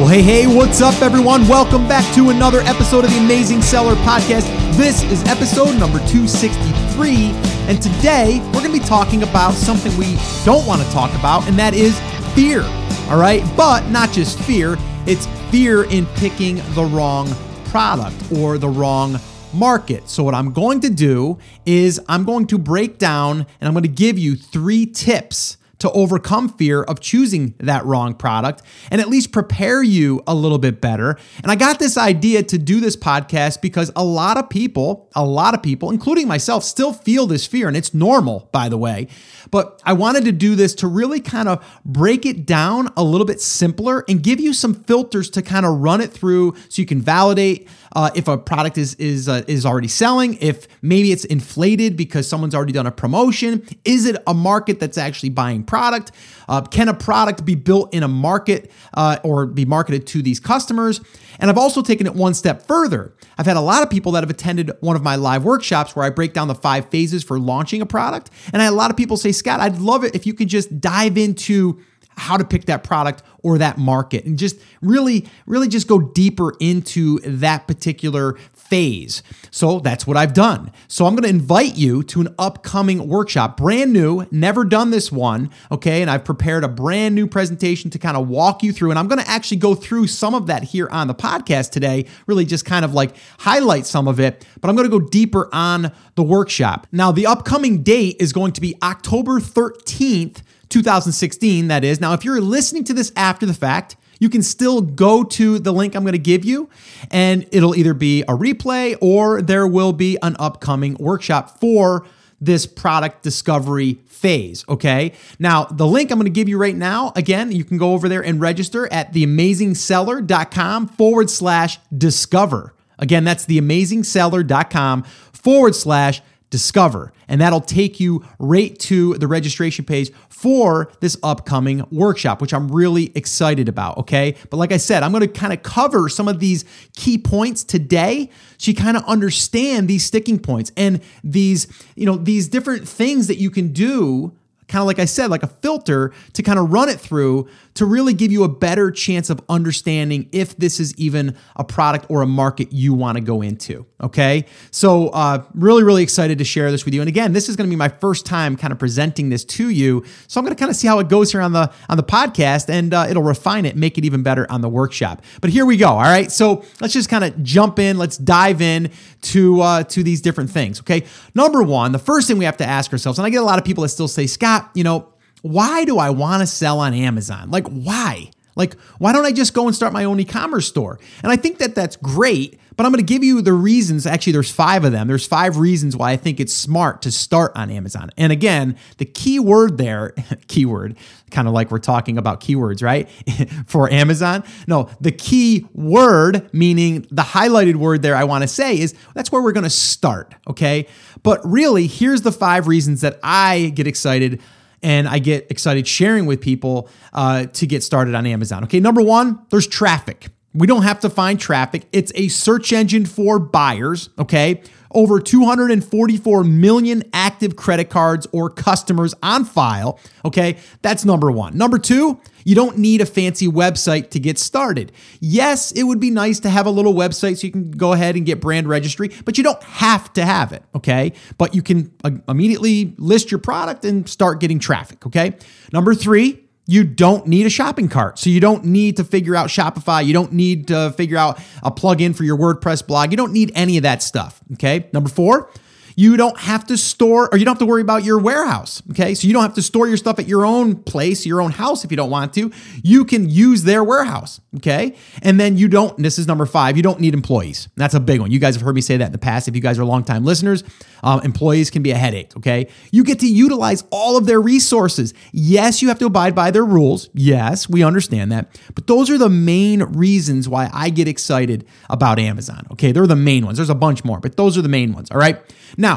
Well, hey, hey, what's up, everyone? Welcome back to another episode of the Amazing Seller Podcast. This is episode number 263. And today we're going to be talking about something we don't want to talk about, and that is fear. All right. But not just fear, it's fear in picking the wrong product or the wrong market. So, what I'm going to do is I'm going to break down and I'm going to give you three tips to overcome fear of choosing that wrong product and at least prepare you a little bit better. And I got this idea to do this podcast because a lot of people, a lot of people, including myself, still feel this fear. And it's normal, by the way. But I wanted to do this to really kind of break it down a little bit simpler and give you some filters to kind of run it through so you can validate uh, if a product is is uh, is already selling, if maybe it's inflated because someone's already done a promotion. Is it a market that's actually buying product? Uh, can a product be built in a market uh, or be marketed to these customers? And I've also taken it one step further. I've had a lot of people that have attended one of my live workshops where I break down the five phases for launching a product. And I had a lot of people say, Scott, I'd love it if you could just dive into how to pick that product or that market and just really, really just go deeper into that particular phase. So that's what I've done. So I'm going to invite you to an upcoming workshop, brand new, never done this one. Okay. And I've prepared a brand new presentation to kind of walk you through. And I'm going to actually go through some of that here on the podcast today, really just kind of like highlight some of it. But I'm going to go deeper on the workshop. Now, the upcoming date is going to be October 13th 2016, that is. Now, if you're listening to this after the fact, you can still go to the link I'm going to give you, and it'll either be a replay or there will be an upcoming workshop for this product discovery phase. Okay. Now, the link I'm going to give you right now, again, you can go over there and register at theamazingseller.com forward slash discover. Again, that's theamazingseller.com forward slash discover. And that'll take you right to the registration page for this upcoming workshop, which I'm really excited about. Okay. But like I said, I'm going to kind of cover some of these key points today so you kind of understand these sticking points and these, you know, these different things that you can do kind of like I said, like a filter to kind of run it through to really give you a better chance of understanding if this is even a product or a market you want to go into. Okay. So, uh, really, really excited to share this with you. And again, this is going to be my first time kind of presenting this to you. So I'm going to kind of see how it goes here on the, on the podcast and uh, it'll refine it, make it even better on the workshop. But here we go. All right. So let's just kind of jump in. Let's dive in to, uh, to these different things. Okay. Number one, the first thing we have to ask ourselves, and I get a lot of people that still say, Scott, you know, why do I want to sell on Amazon? Like, why? Like, why don't I just go and start my own e commerce store? And I think that that's great, but I'm going to give you the reasons. Actually, there's five of them. There's five reasons why I think it's smart to start on Amazon. And again, the key word there, keyword, kind of like we're talking about keywords, right? For Amazon. No, the key word, meaning the highlighted word there, I want to say is that's where we're going to start. Okay. But really, here's the five reasons that I get excited and I get excited sharing with people uh, to get started on Amazon. Okay, number one, there's traffic. We don't have to find traffic. It's a search engine for buyers, okay? Over 244 million active credit cards or customers on file, okay? That's number one. Number two, you don't need a fancy website to get started. Yes, it would be nice to have a little website so you can go ahead and get brand registry, but you don't have to have it, okay? But you can uh, immediately list your product and start getting traffic, okay? Number three, you don't need a shopping cart. So you don't need to figure out Shopify. You don't need to figure out a plugin for your WordPress blog. You don't need any of that stuff. Okay. Number four, you don't have to store or you don't have to worry about your warehouse. Okay. So you don't have to store your stuff at your own place, your own house if you don't want to. You can use their warehouse. Okay. And then you don't, this is number five, you don't need employees. That's a big one. You guys have heard me say that in the past. If you guys are longtime listeners, um, employees can be a headache. Okay. You get to utilize all of their resources. Yes, you have to abide by their rules. Yes, we understand that. But those are the main reasons why I get excited about Amazon. Okay. They're the main ones. There's a bunch more, but those are the main ones. All right. Now,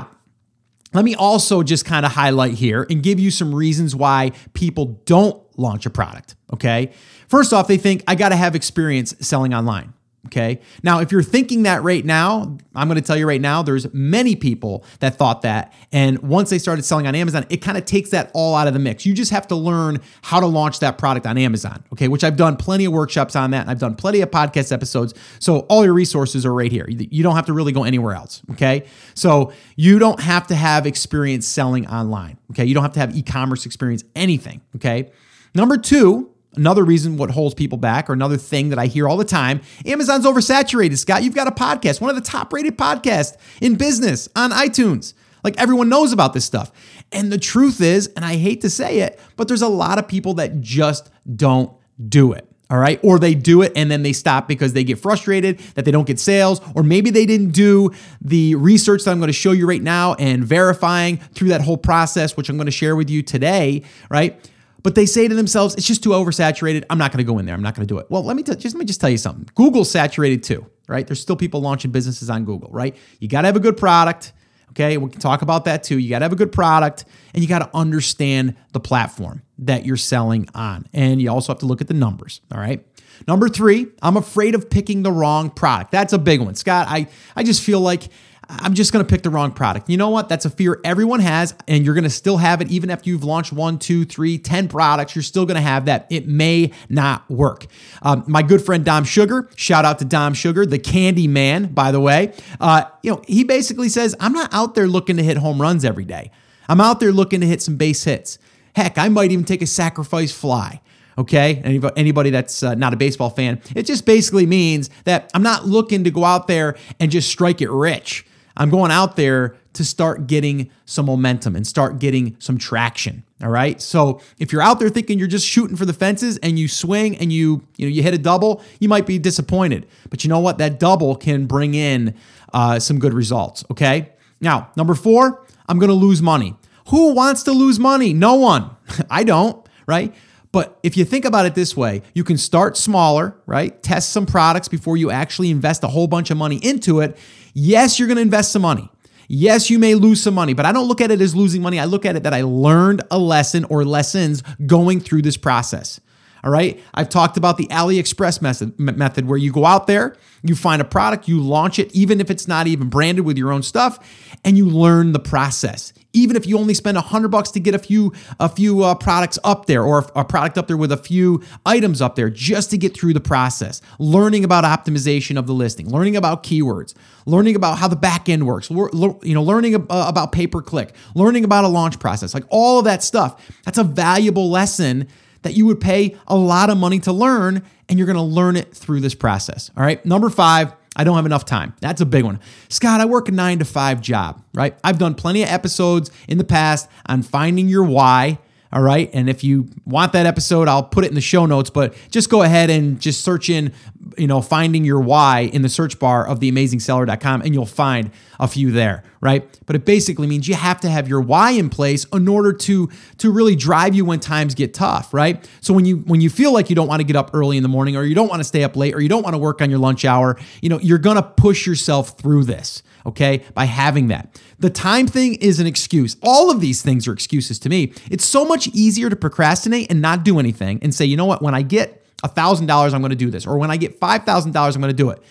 let me also just kind of highlight here and give you some reasons why people don't launch a product. Okay. First off, they think I got to have experience selling online. Okay. Now, if you're thinking that right now, I'm going to tell you right now, there's many people that thought that. And once they started selling on Amazon, it kind of takes that all out of the mix. You just have to learn how to launch that product on Amazon. Okay. Which I've done plenty of workshops on that. And I've done plenty of podcast episodes. So all your resources are right here. You don't have to really go anywhere else. Okay. So you don't have to have experience selling online. Okay. You don't have to have e commerce experience, anything. Okay. Number two, Another reason what holds people back, or another thing that I hear all the time Amazon's oversaturated. Scott, you've got a podcast, one of the top rated podcasts in business on iTunes. Like everyone knows about this stuff. And the truth is, and I hate to say it, but there's a lot of people that just don't do it. All right. Or they do it and then they stop because they get frustrated that they don't get sales. Or maybe they didn't do the research that I'm going to show you right now and verifying through that whole process, which I'm going to share with you today. Right but they say to themselves, it's just too oversaturated. I'm not going to go in there. I'm not going to do it. Well, let me t- just let me just tell you something. Google's saturated too, right? There's still people launching businesses on Google, right? You got to have a good product. Okay, we can talk about that too. You got to have a good product and you got to understand the platform that you're selling on. And you also have to look at the numbers, all right? Number 3, I'm afraid of picking the wrong product. That's a big one. Scott, I I just feel like I'm just going to pick the wrong product. You know what? That's a fear everyone has, and you're going to still have it even after you've launched one, two, three, ten products. You're still going to have that. It may not work. Um, my good friend Dom Sugar, shout out to Dom Sugar, the candy man, by the way. Uh, you know, he basically says, I'm not out there looking to hit home runs every day. I'm out there looking to hit some base hits. Heck, I might even take a sacrifice fly okay? Anybody that's uh, not a baseball fan, it just basically means that I'm not looking to go out there and just strike it rich. I'm going out there to start getting some momentum and start getting some traction. All right. So if you're out there thinking you're just shooting for the fences and you swing and you you know you hit a double, you might be disappointed. But you know what? That double can bring in uh, some good results. Okay. Now number four, I'm going to lose money. Who wants to lose money? No one. I don't. Right. But if you think about it this way, you can start smaller, right? Test some products before you actually invest a whole bunch of money into it. Yes, you're going to invest some money. Yes, you may lose some money, but I don't look at it as losing money. I look at it that I learned a lesson or lessons going through this process. All right. I've talked about the AliExpress method, method where you go out there, you find a product, you launch it, even if it's not even branded with your own stuff, and you learn the process. Even if you only spend a hundred bucks to get a few a few uh, products up there, or a product up there with a few items up there, just to get through the process, learning about optimization of the listing, learning about keywords, learning about how the back end works, you know, learning uh, about pay per click, learning about a launch process, like all of that stuff. That's a valuable lesson that you would pay a lot of money to learn, and you're gonna learn it through this process. All right. Number five, I don't have enough time. That's a big one. Scott, I work a nine to five job, right? I've done plenty of episodes in the past on finding your why. All right. And if you want that episode, I'll put it in the show notes, but just go ahead and just search in, you know, finding your why in the search bar of theamazingseller.com and you'll find a few there, right? But it basically means you have to have your why in place in order to to really drive you when times get tough, right? So when you when you feel like you don't want to get up early in the morning or you don't want to stay up late or you don't want to work on your lunch hour, you know, you're going to push yourself through this okay, by having that. The time thing is an excuse. All of these things are excuses to me. It's so much easier to procrastinate and not do anything and say, you know what, when I get $1,000, I'm going to do this. Or when I get $5,000, I'm going to do it.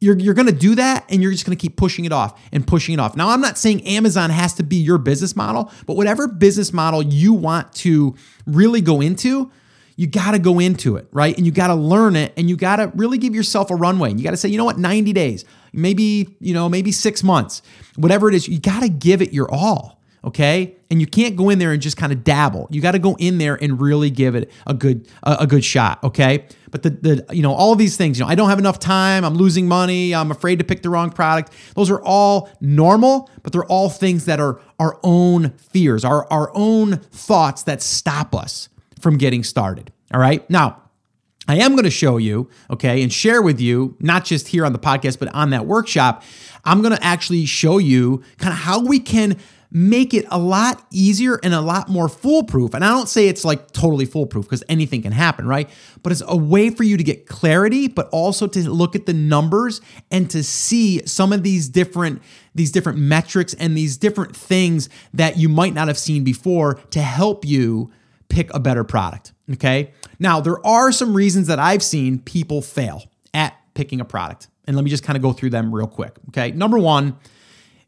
You're, you're going to do that and you're just going to keep pushing it off and pushing it off. Now, I'm not saying Amazon has to be your business model, but whatever business model you want to really go into, you got to go into it, right? And you got to learn it and you got to really give yourself a runway. And you got to say, you know what, 90 days, maybe, you know, maybe six months, whatever it is, you got to give it your all. Okay. And you can't go in there and just kind of dabble. You got to go in there and really give it a good, a, a good shot. Okay. But the, the, you know, all these things, you know, I don't have enough time. I'm losing money. I'm afraid to pick the wrong product. Those are all normal, but they're all things that are our own fears, our, our own thoughts that stop us from getting started. All right. Now, I am going to show you, okay, and share with you, not just here on the podcast, but on that workshop, I'm going to actually show you kind of how we can make it a lot easier and a lot more foolproof. And I don't say it's like totally foolproof because anything can happen, right? But it's a way for you to get clarity, but also to look at the numbers and to see some of these different these different metrics and these different things that you might not have seen before to help you pick a better product. Okay. Now, there are some reasons that I've seen people fail at picking a product. And let me just kind of go through them real quick. Okay. Number one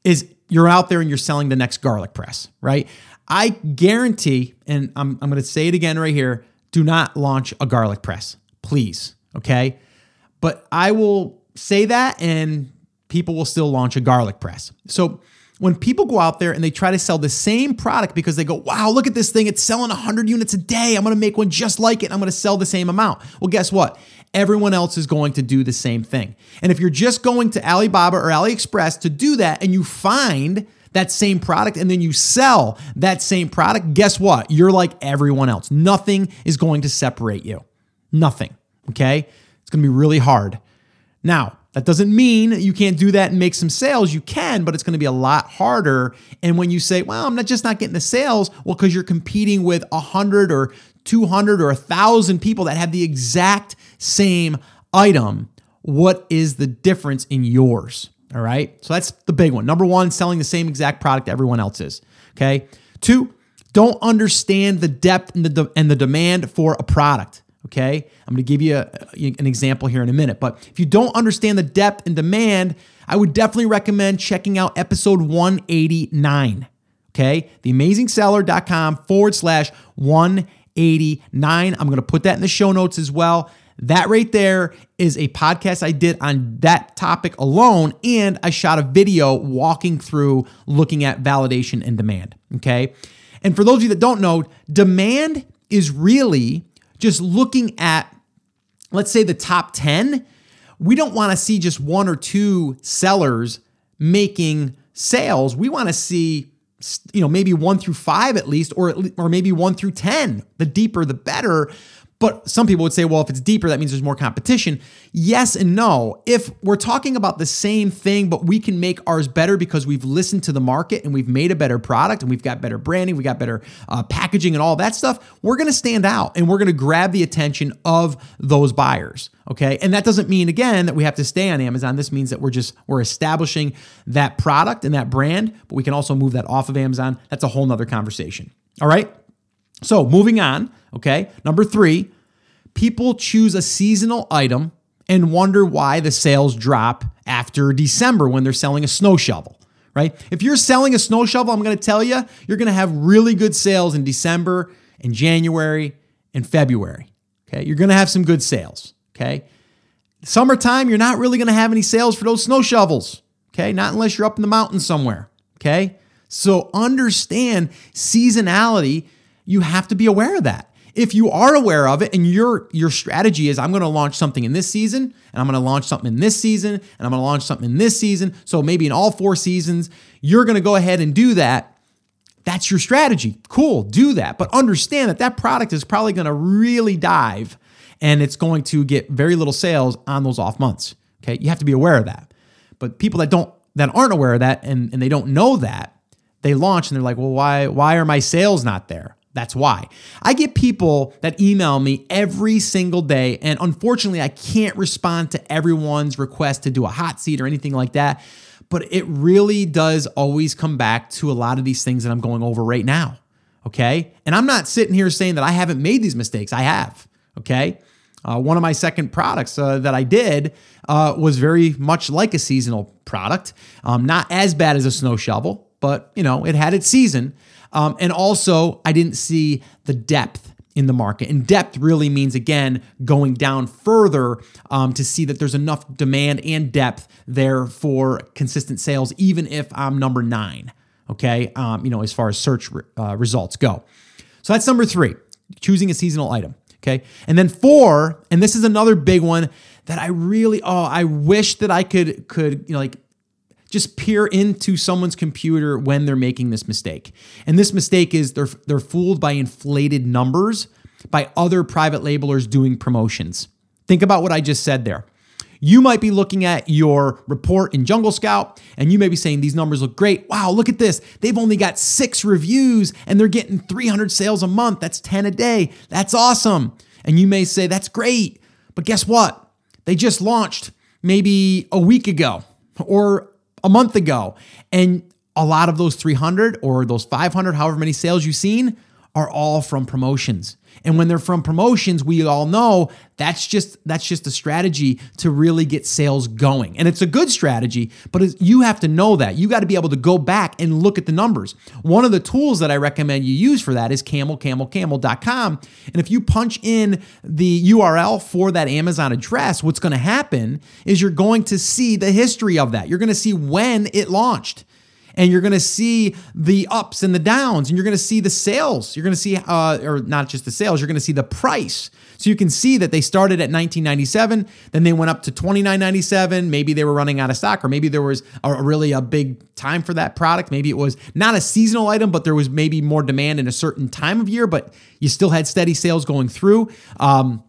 is you're out there and you're selling the next garlic press, right? I guarantee, and I'm, I'm going to say it again right here do not launch a garlic press, please. Okay. But I will say that and people will still launch a garlic press. So when people go out there and they try to sell the same product because they go, wow, look at this thing, it's selling 100 units a day. I'm gonna make one just like it. I'm gonna sell the same amount. Well, guess what? Everyone else is going to do the same thing. And if you're just going to Alibaba or AliExpress to do that and you find that same product and then you sell that same product, guess what? You're like everyone else. Nothing is going to separate you. Nothing. Okay? It's going to be really hard. Now, that doesn't mean you can't do that and make some sales. You can, but it's going to be a lot harder. And when you say, well, I'm not just not getting the sales, well, because you're competing with 100 or 200 or 1,000 people that have the exact same item, what is the difference in yours? All right. So that's the big one. Number one, selling the same exact product everyone else is. Okay. Two, don't understand the depth and the, de- and the demand for a product. Okay. I'm going to give you a, an example here in a minute. But if you don't understand the depth and demand, I would definitely recommend checking out episode 189. Okay. Theamazingseller.com forward slash 189. I'm going to put that in the show notes as well. That right there is a podcast I did on that topic alone. And I shot a video walking through looking at validation and demand. Okay. And for those of you that don't know, demand is really just looking at, let's say, the top 10. We don't want to see just one or two sellers making sales. We want to see you know maybe 1 through 5 at least or or maybe 1 through 10 the deeper the better but some people would say, well, if it's deeper, that means there's more competition. Yes and no. If we're talking about the same thing, but we can make ours better because we've listened to the market and we've made a better product and we've got better branding, we got better uh, packaging and all that stuff, we're going to stand out and we're going to grab the attention of those buyers. Okay. And that doesn't mean, again, that we have to stay on Amazon. This means that we're just, we're establishing that product and that brand, but we can also move that off of Amazon. That's a whole nother conversation. All right. So moving on, okay. Number three, people choose a seasonal item and wonder why the sales drop after December when they're selling a snow shovel, right? If you're selling a snow shovel, I'm gonna tell you, you're gonna have really good sales in December and January and February, okay? You're gonna have some good sales, okay? Summertime, you're not really gonna have any sales for those snow shovels, okay? Not unless you're up in the mountains somewhere, okay? So understand seasonality you have to be aware of that. If you are aware of it and your your strategy is I'm going to launch something in this season and I'm going to launch something in this season and I'm going to launch something in this season, so maybe in all four seasons, you're going to go ahead and do that. That's your strategy. Cool, do that. But understand that that product is probably going to really dive and it's going to get very little sales on those off months. Okay? You have to be aware of that. But people that don't that aren't aware of that and, and they don't know that, they launch and they're like, well, why why are my sales not there? That's why. I get people that email me every single day, and unfortunately, I can't respond to everyone's request to do a hot seat or anything like that. But it really does always come back to a lot of these things that I'm going over right now. Okay. And I'm not sitting here saying that I haven't made these mistakes. I have. Okay. Uh, one of my second products uh, that I did uh, was very much like a seasonal product, um, not as bad as a snow shovel, but you know it had its season. Um, and also, I didn't see the depth in the market. And depth really means, again, going down further um, to see that there's enough demand and depth there for consistent sales, even if I'm number nine, okay, um, you know, as far as search uh, results go. So that's number three, choosing a seasonal item, okay? And then four, and this is another big one that I really, oh, I wish that I could, could, you know, like just peer into someone's computer when they're making this mistake. And this mistake is they're they're fooled by inflated numbers by other private labelers doing promotions. Think about what I just said there. You might be looking at your report in Jungle Scout and you may be saying these numbers look great. Wow, look at this. They've only got 6 reviews and they're getting 300 sales a month. That's 10 a day. That's awesome. And you may say that's great. But guess what? They just launched maybe a week ago or a month ago. And a lot of those 300 or those 500, however many sales you've seen, are all from promotions. And when they're from promotions, we all know that's just that's just a strategy to really get sales going. And it's a good strategy, but you have to know that. You got to be able to go back and look at the numbers. One of the tools that I recommend you use for that is camelcamelcamel.com. And if you punch in the URL for that Amazon address, what's going to happen is you're going to see the history of that. You're going to see when it launched and you're going to see the ups and the downs and you're going to see the sales. You're going to see uh, or not just the sales you're going to see the price. So you can see that they started at 1997 then they went up to 29.97 maybe they were running out of stock or maybe there was a, really a big time for that product. Maybe it was not a seasonal item but there was maybe more demand in a certain time of year but you still had steady sales going through. Um,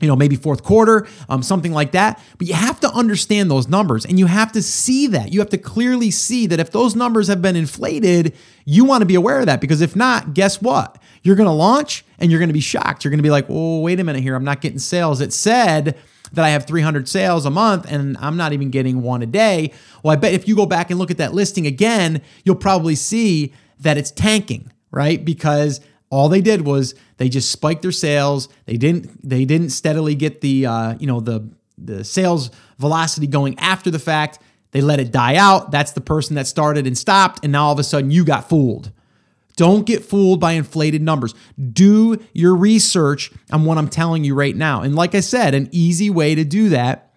you know, maybe fourth quarter, um, something like that. But you have to understand those numbers and you have to see that. You have to clearly see that if those numbers have been inflated, you want to be aware of that because if not, guess what? You're going to launch and you're going to be shocked. You're going to be like, oh, wait a minute here. I'm not getting sales. It said that I have 300 sales a month and I'm not even getting one a day. Well, I bet if you go back and look at that listing again, you'll probably see that it's tanking, right? Because all they did was they just spiked their sales. They didn't they didn't steadily get the uh, you know the the sales velocity going after the fact. They let it die out. That's the person that started and stopped, and now all of a sudden you got fooled. Don't get fooled by inflated numbers. Do your research on what I'm telling you right now. And like I said, an easy way to do that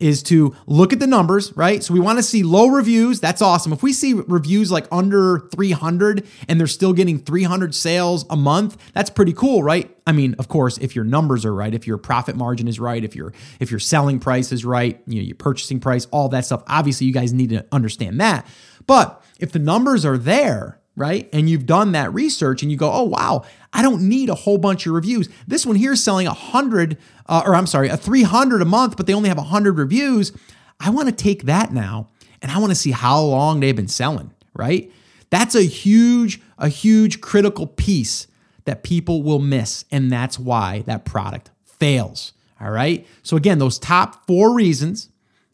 is to look at the numbers, right? So we want to see low reviews. That's awesome. If we see reviews like under 300 and they're still getting 300 sales a month, that's pretty cool, right? I mean, of course, if your numbers are right, if your profit margin is right, if your if your selling price is right, you know, your purchasing price, all that stuff. Obviously, you guys need to understand that. But if the numbers are there, right? And you've done that research and you go, oh, wow, I don't need a whole bunch of reviews. This one here is selling a 100, uh, or I'm sorry, a 300 a month, but they only have 100 reviews. I want to take that now and I want to see how long they've been selling, right? That's a huge, a huge critical piece that people will miss. And that's why that product fails. All right. So, again, those top four reasons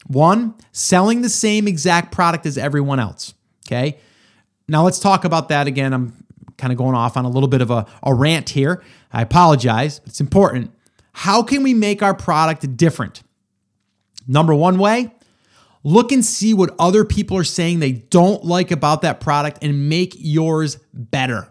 one, selling the same exact product as everyone else. Okay. Now let's talk about that again. I'm kind of going off on a little bit of a, a rant here. I apologize, but it's important. How can we make our product different? Number one way, look and see what other people are saying they don't like about that product and make yours better.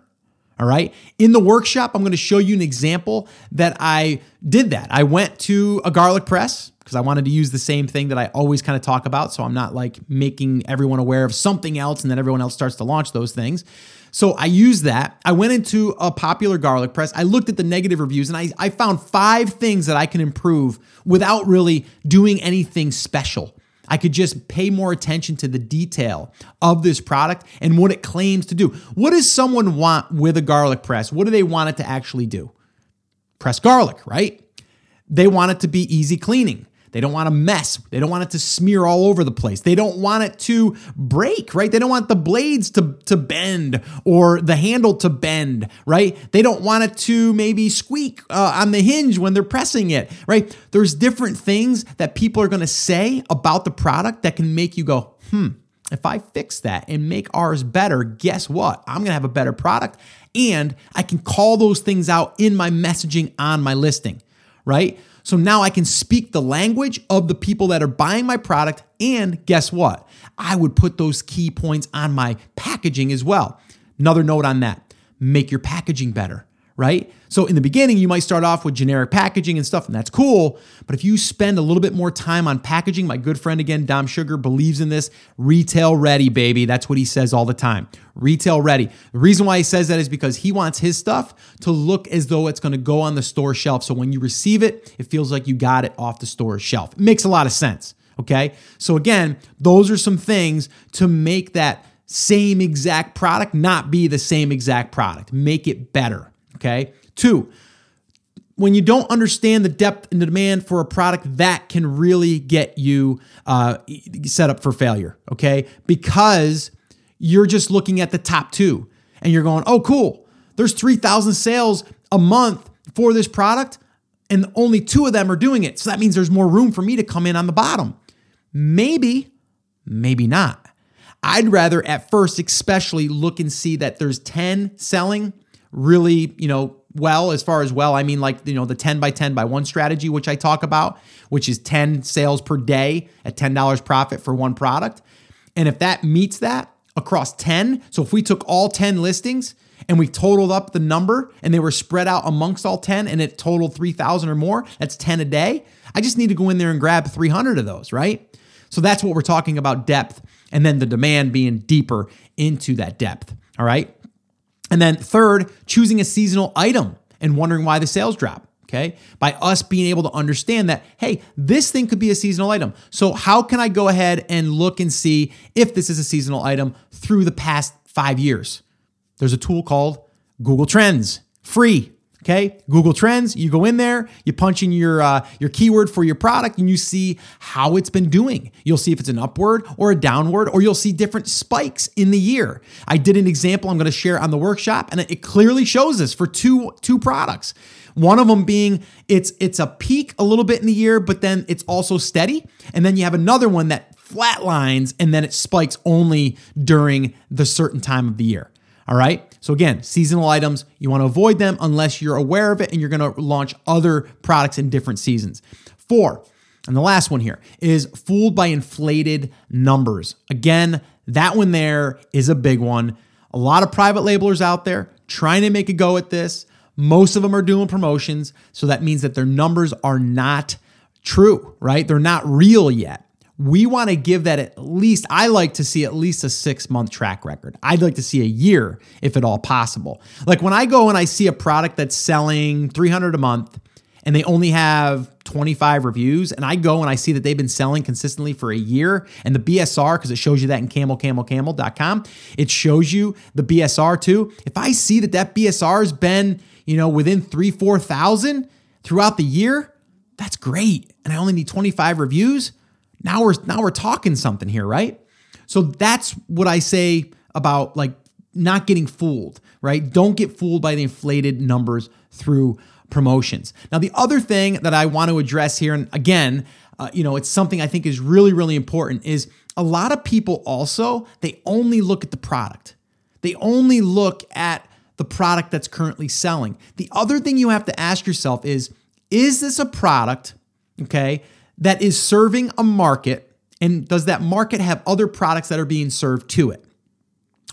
All right. In the workshop, I'm going to show you an example that I did that. I went to a garlic press because I wanted to use the same thing that I always kind of talk about. So I'm not like making everyone aware of something else and then everyone else starts to launch those things. So I used that. I went into a popular garlic press. I looked at the negative reviews and I, I found five things that I can improve without really doing anything special. I could just pay more attention to the detail of this product and what it claims to do. What does someone want with a garlic press? What do they want it to actually do? Press garlic, right? They want it to be easy cleaning. They don't want to mess. They don't want it to smear all over the place. They don't want it to break, right? They don't want the blades to, to bend or the handle to bend, right? They don't want it to maybe squeak uh, on the hinge when they're pressing it, right? There's different things that people are going to say about the product that can make you go, hmm, if I fix that and make ours better, guess what? I'm going to have a better product and I can call those things out in my messaging on my listing, right? So now I can speak the language of the people that are buying my product. And guess what? I would put those key points on my packaging as well. Another note on that make your packaging better right? So in the beginning, you might start off with generic packaging and stuff, and that's cool. But if you spend a little bit more time on packaging, my good friend again, Dom Sugar, believes in this retail ready, baby. That's what he says all the time. Retail ready. The reason why he says that is because he wants his stuff to look as though it's going to go on the store shelf. So when you receive it, it feels like you got it off the store shelf. It makes a lot of sense. Okay. So again, those are some things to make that same exact product not be the same exact product. Make it better. Okay. Two, when you don't understand the depth and the demand for a product, that can really get you uh, set up for failure. Okay. Because you're just looking at the top two and you're going, oh, cool. There's 3,000 sales a month for this product, and only two of them are doing it. So that means there's more room for me to come in on the bottom. Maybe, maybe not. I'd rather at first, especially look and see that there's 10 selling really, you know, well as far as well i mean like you know the 10 by 10 by 1 strategy which i talk about which is 10 sales per day at $10 profit for one product. And if that meets that across 10 so if we took all 10 listings and we totaled up the number and they were spread out amongst all 10 and it totaled 3000 or more that's 10 a day. I just need to go in there and grab 300 of those right? So that's what we're talking about depth and then the demand being deeper into that depth all right and then third, choosing a seasonal item and wondering why the sales drop. Okay. By us being able to understand that, hey, this thing could be a seasonal item. So, how can I go ahead and look and see if this is a seasonal item through the past five years? There's a tool called Google Trends, free. Okay, Google Trends. You go in there, you punch in your uh, your keyword for your product, and you see how it's been doing. You'll see if it's an upward or a downward, or you'll see different spikes in the year. I did an example I'm going to share on the workshop, and it clearly shows this for two two products. One of them being it's it's a peak a little bit in the year, but then it's also steady, and then you have another one that flatlines and then it spikes only during the certain time of the year. All right. So again, seasonal items, you want to avoid them unless you're aware of it and you're going to launch other products in different seasons. Four, and the last one here is fooled by inflated numbers. Again, that one there is a big one. A lot of private labelers out there trying to make a go at this. Most of them are doing promotions. So that means that their numbers are not true, right? They're not real yet we want to give that at least, I like to see at least a six month track record. I'd like to see a year if at all possible. Like when I go and I see a product that's selling 300 a month and they only have 25 reviews, and I go and I see that they've been selling consistently for a year, and the BSR, because it shows you that in camelcamelcamel.com, it shows you the BSR too. If I see that that BSR has been, you know, within three, 4,000 throughout the year, that's great. And I only need 25 reviews now we're now we're talking something here, right? So that's what I say about like not getting fooled, right? Don't get fooled by the inflated numbers through promotions. Now, the other thing that I want to address here, and again, uh, you know, it's something I think is really, really important, is a lot of people also they only look at the product. They only look at the product that's currently selling. The other thing you have to ask yourself is, is this a product, okay, that is serving a market? And does that market have other products that are being served to it?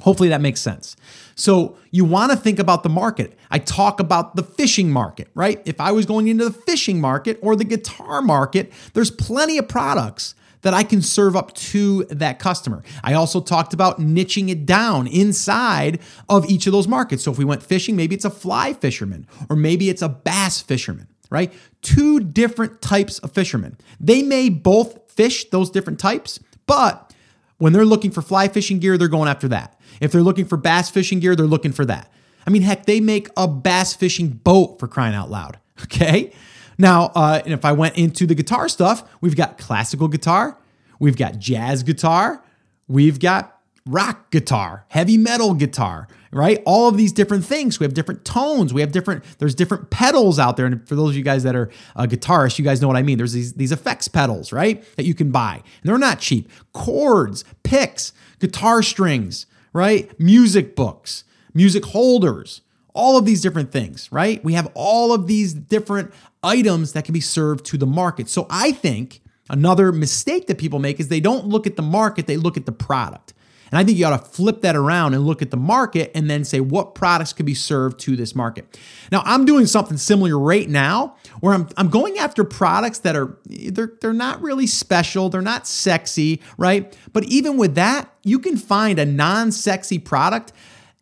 Hopefully that makes sense. So you want to think about the market. I talk about the fishing market, right? If I was going into the fishing market or the guitar market, there's plenty of products that I can serve up to that customer. I also talked about niching it down inside of each of those markets. So if we went fishing, maybe it's a fly fisherman or maybe it's a bass fisherman right? Two different types of fishermen. They may both fish those different types, but when they're looking for fly fishing gear, they're going after that. If they're looking for bass fishing gear, they're looking for that. I mean, heck, they make a bass fishing boat for crying out loud. Okay. Now, uh, and if I went into the guitar stuff, we've got classical guitar, we've got jazz guitar, we've got rock guitar, heavy metal guitar, right? All of these different things. We have different tones. We have different, there's different pedals out there. And for those of you guys that are uh, guitarists, you guys know what I mean. There's these, these effects pedals, right? That you can buy. And they're not cheap. Chords, picks, guitar strings, right? Music books, music holders, all of these different things, right? We have all of these different items that can be served to the market. So I think another mistake that people make is they don't look at the market, they look at the product. And I think you ought to flip that around and look at the market and then say what products could be served to this market. Now, I'm doing something similar right now where I'm, I'm going after products that are they're they're not really special, they're not sexy, right? But even with that, you can find a non-sexy product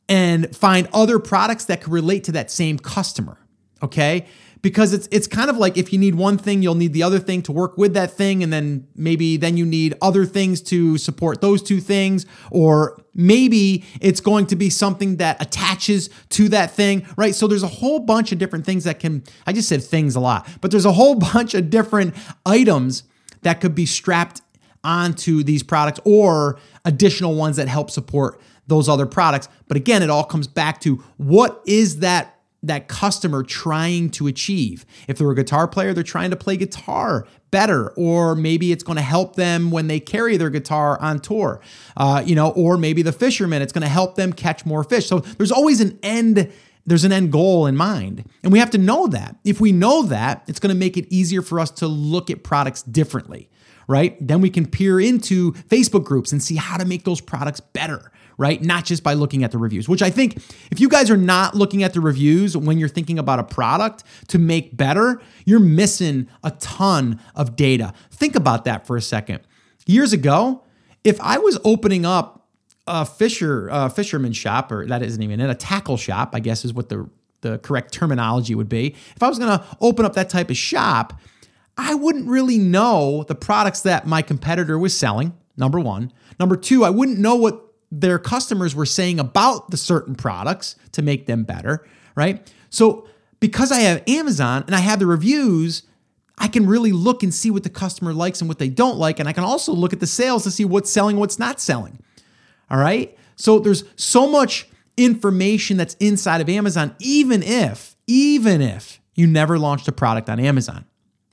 and find other products that could relate to that same customer. Okay? Because it's it's kind of like if you need one thing, you'll need the other thing to work with that thing, and then maybe then you need other things to support those two things, or maybe it's going to be something that attaches to that thing, right? So there's a whole bunch of different things that can. I just said things a lot, but there's a whole bunch of different items that could be strapped onto these products or additional ones that help support those other products. But again, it all comes back to what is that that customer trying to achieve. If they're a guitar player, they're trying to play guitar better, or maybe it's going to help them when they carry their guitar on tour, uh, you know, or maybe the fisherman, it's going to help them catch more fish. So there's always an end there's an end goal in mind. And we have to know that. If we know that, it's going to make it easier for us to look at products differently, right? Then we can peer into Facebook groups and see how to make those products better, right? Not just by looking at the reviews, which I think if you guys are not looking at the reviews when you're thinking about a product to make better, you're missing a ton of data. Think about that for a second. Years ago, if I was opening up a fisher a fisherman shop, or that isn't even it, a tackle shop, I guess is what the the correct terminology would be. If I was going to open up that type of shop, I wouldn't really know the products that my competitor was selling. Number one. Number two, I wouldn't know what their customers were saying about the certain products to make them better, right? So because I have Amazon and I have the reviews, I can really look and see what the customer likes and what they don't like. And I can also look at the sales to see what's selling, what's not selling. All right. So there's so much information that's inside of Amazon, even if, even if you never launched a product on Amazon,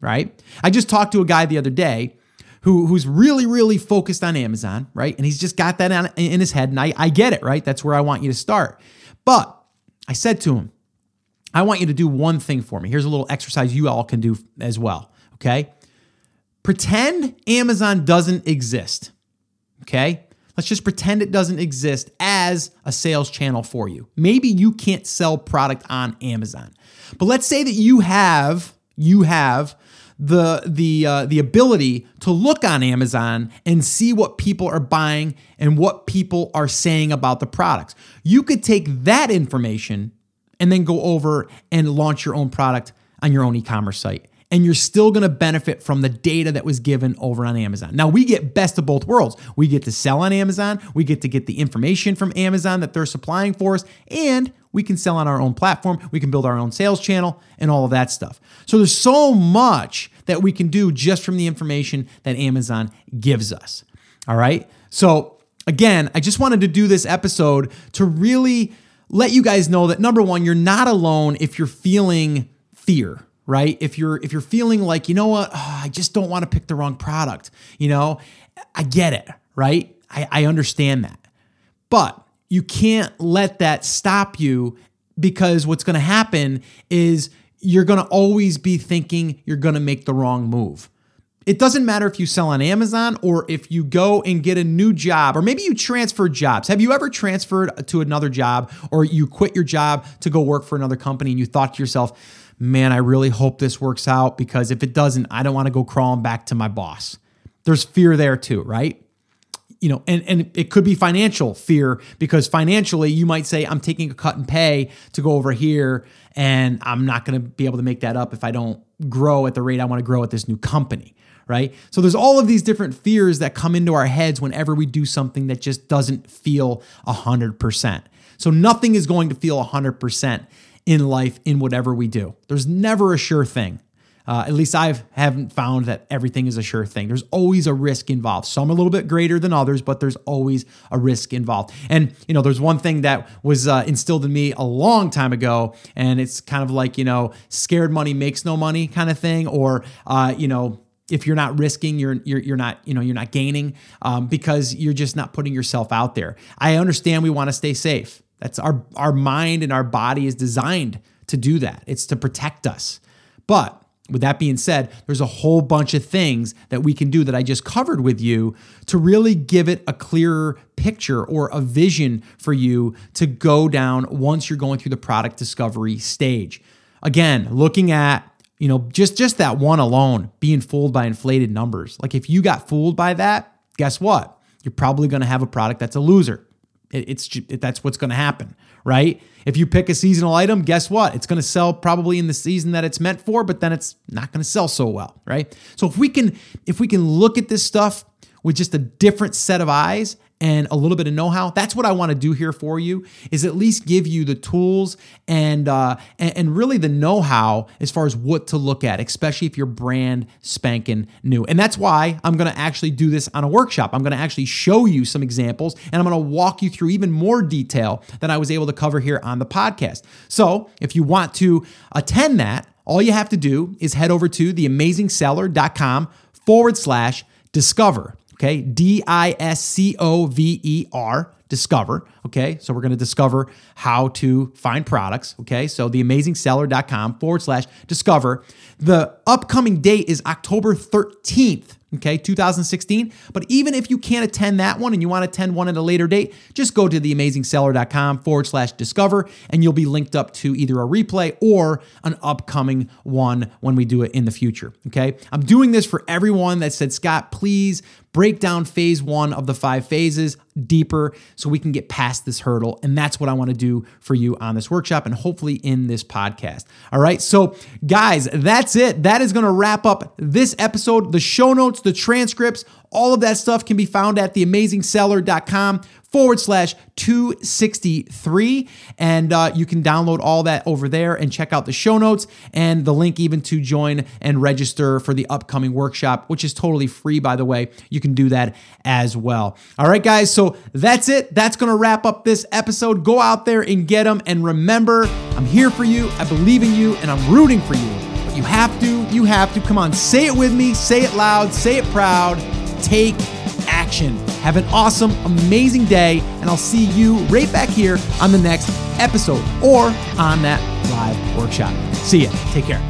right? I just talked to a guy the other day who, who's really, really focused on Amazon, right? And he's just got that in his head. And I, I get it, right? That's where I want you to start. But I said to him, I want you to do one thing for me. Here's a little exercise you all can do as well, okay? Pretend Amazon doesn't exist, okay? Let's just pretend it doesn't exist as a sales channel for you. Maybe you can't sell product on Amazon. But let's say that you have you have the the uh, the ability to look on Amazon and see what people are buying and what people are saying about the products. You could take that information and then go over and launch your own product on your own e-commerce site and you're still going to benefit from the data that was given over on Amazon. Now, we get best of both worlds. We get to sell on Amazon, we get to get the information from Amazon that they're supplying for us, and we can sell on our own platform, we can build our own sales channel, and all of that stuff. So there's so much that we can do just from the information that Amazon gives us. All right. So, again, I just wanted to do this episode to really let you guys know that number one, you're not alone if you're feeling fear right? If you're if you're feeling like, you know what, oh, I just don't want to pick the wrong product, you know, I get it, right? I, I understand that. But you can't let that stop you because what's to happen is you're to always be thinking you're to make the wrong move. It doesn't matter if you sell on Amazon or if you go and get a new job or maybe you transfer jobs. Have you ever transferred to another job or you quit your job to go work for another company and you thought to yourself, man, I really hope this works out because if it doesn't, I don't want to go crawling back to my boss. There's fear there too, right? You know, and, and it could be financial fear because financially you might say, I'm taking a cut in pay to go over here and I'm not going to be able to make that up if I don't grow at the rate I want to grow at this new company right? So there's all of these different fears that come into our heads whenever we do something that just doesn't feel 100%. So nothing is going to feel 100% in life in whatever we do. There's never a sure thing. Uh, at least I haven't found that everything is a sure thing. There's always a risk involved. Some are a little bit greater than others, but there's always a risk involved. And you know, there's one thing that was uh, instilled in me a long time ago, and it's kind of like you know, scared money makes no money kind of thing, or uh, you know, if you're not risking you're you're, you're not you know you're not gaining um, because you're just not putting yourself out there i understand we want to stay safe that's our our mind and our body is designed to do that. It's to protect us. But with that being said, there's a whole bunch of things that we can do that I just covered with you to really give it a clearer picture or a vision for you to go down once you're going through the product discovery stage. Again, looking at you know just just that one alone being fooled by inflated numbers. Like if you got fooled by that, guess what? You're probably going to have a product that's a loser. It, it's it, that's what's going to happen, right? If you pick a seasonal item, guess what? It's going to sell probably in the season that it's meant for, but then it's not going to sell so well, right? So if we can if we can look at this stuff with just a different set of eyes and a little bit of know-how that's what i want to do here for you is at least give you the tools and uh, and, and really the know-how as far as what to look at especially if you're brand spanking new. And that's why i'm going to actually do this on a workshop. I'm going to actually show you some examples and i'm going to walk you through even more detail than i was able to cover here on the podcast. So if you want to attend that all you have to do is head over to theamazingseller.com forward slash discover Okay, D I S C O V E R discover. Okay. So we're to discover how to find products. Okay. So theamazingseller.com forward slash discover. The upcoming date is October 13th okay, 2016. But even if you can't attend that one and you want to attend one at a later date, just go to theamazingseller.com forward slash discover and you'll be linked up to either a replay or an upcoming one when we do it in the future, okay? I'm doing this for everyone that said, Scott, please break down phase one of the five phases deeper so we can get past this hurdle. And that's what I want to do for you on this workshop and hopefully in this podcast. All right. So, guys, that's it. That is going to wrap up this episode. The show notes, the transcripts, all of that stuff can be found at theamazingseller.com forward slash 263. And uh, you can download all that over there and check out the show notes and the link even to join and register for the upcoming workshop, which is totally free, by the way. You can do that as well. All right, guys. So that's it. That's going to wrap up this episode. Go out there and get them. And remember, I'm here for you. I believe in you and I'm rooting for you. But you have to, you have to. Come on, say it with me, say it loud, say it proud take action. Have an awesome, amazing day, and I'll see you right back here on the next episode or on that live workshop. See ya. Take care.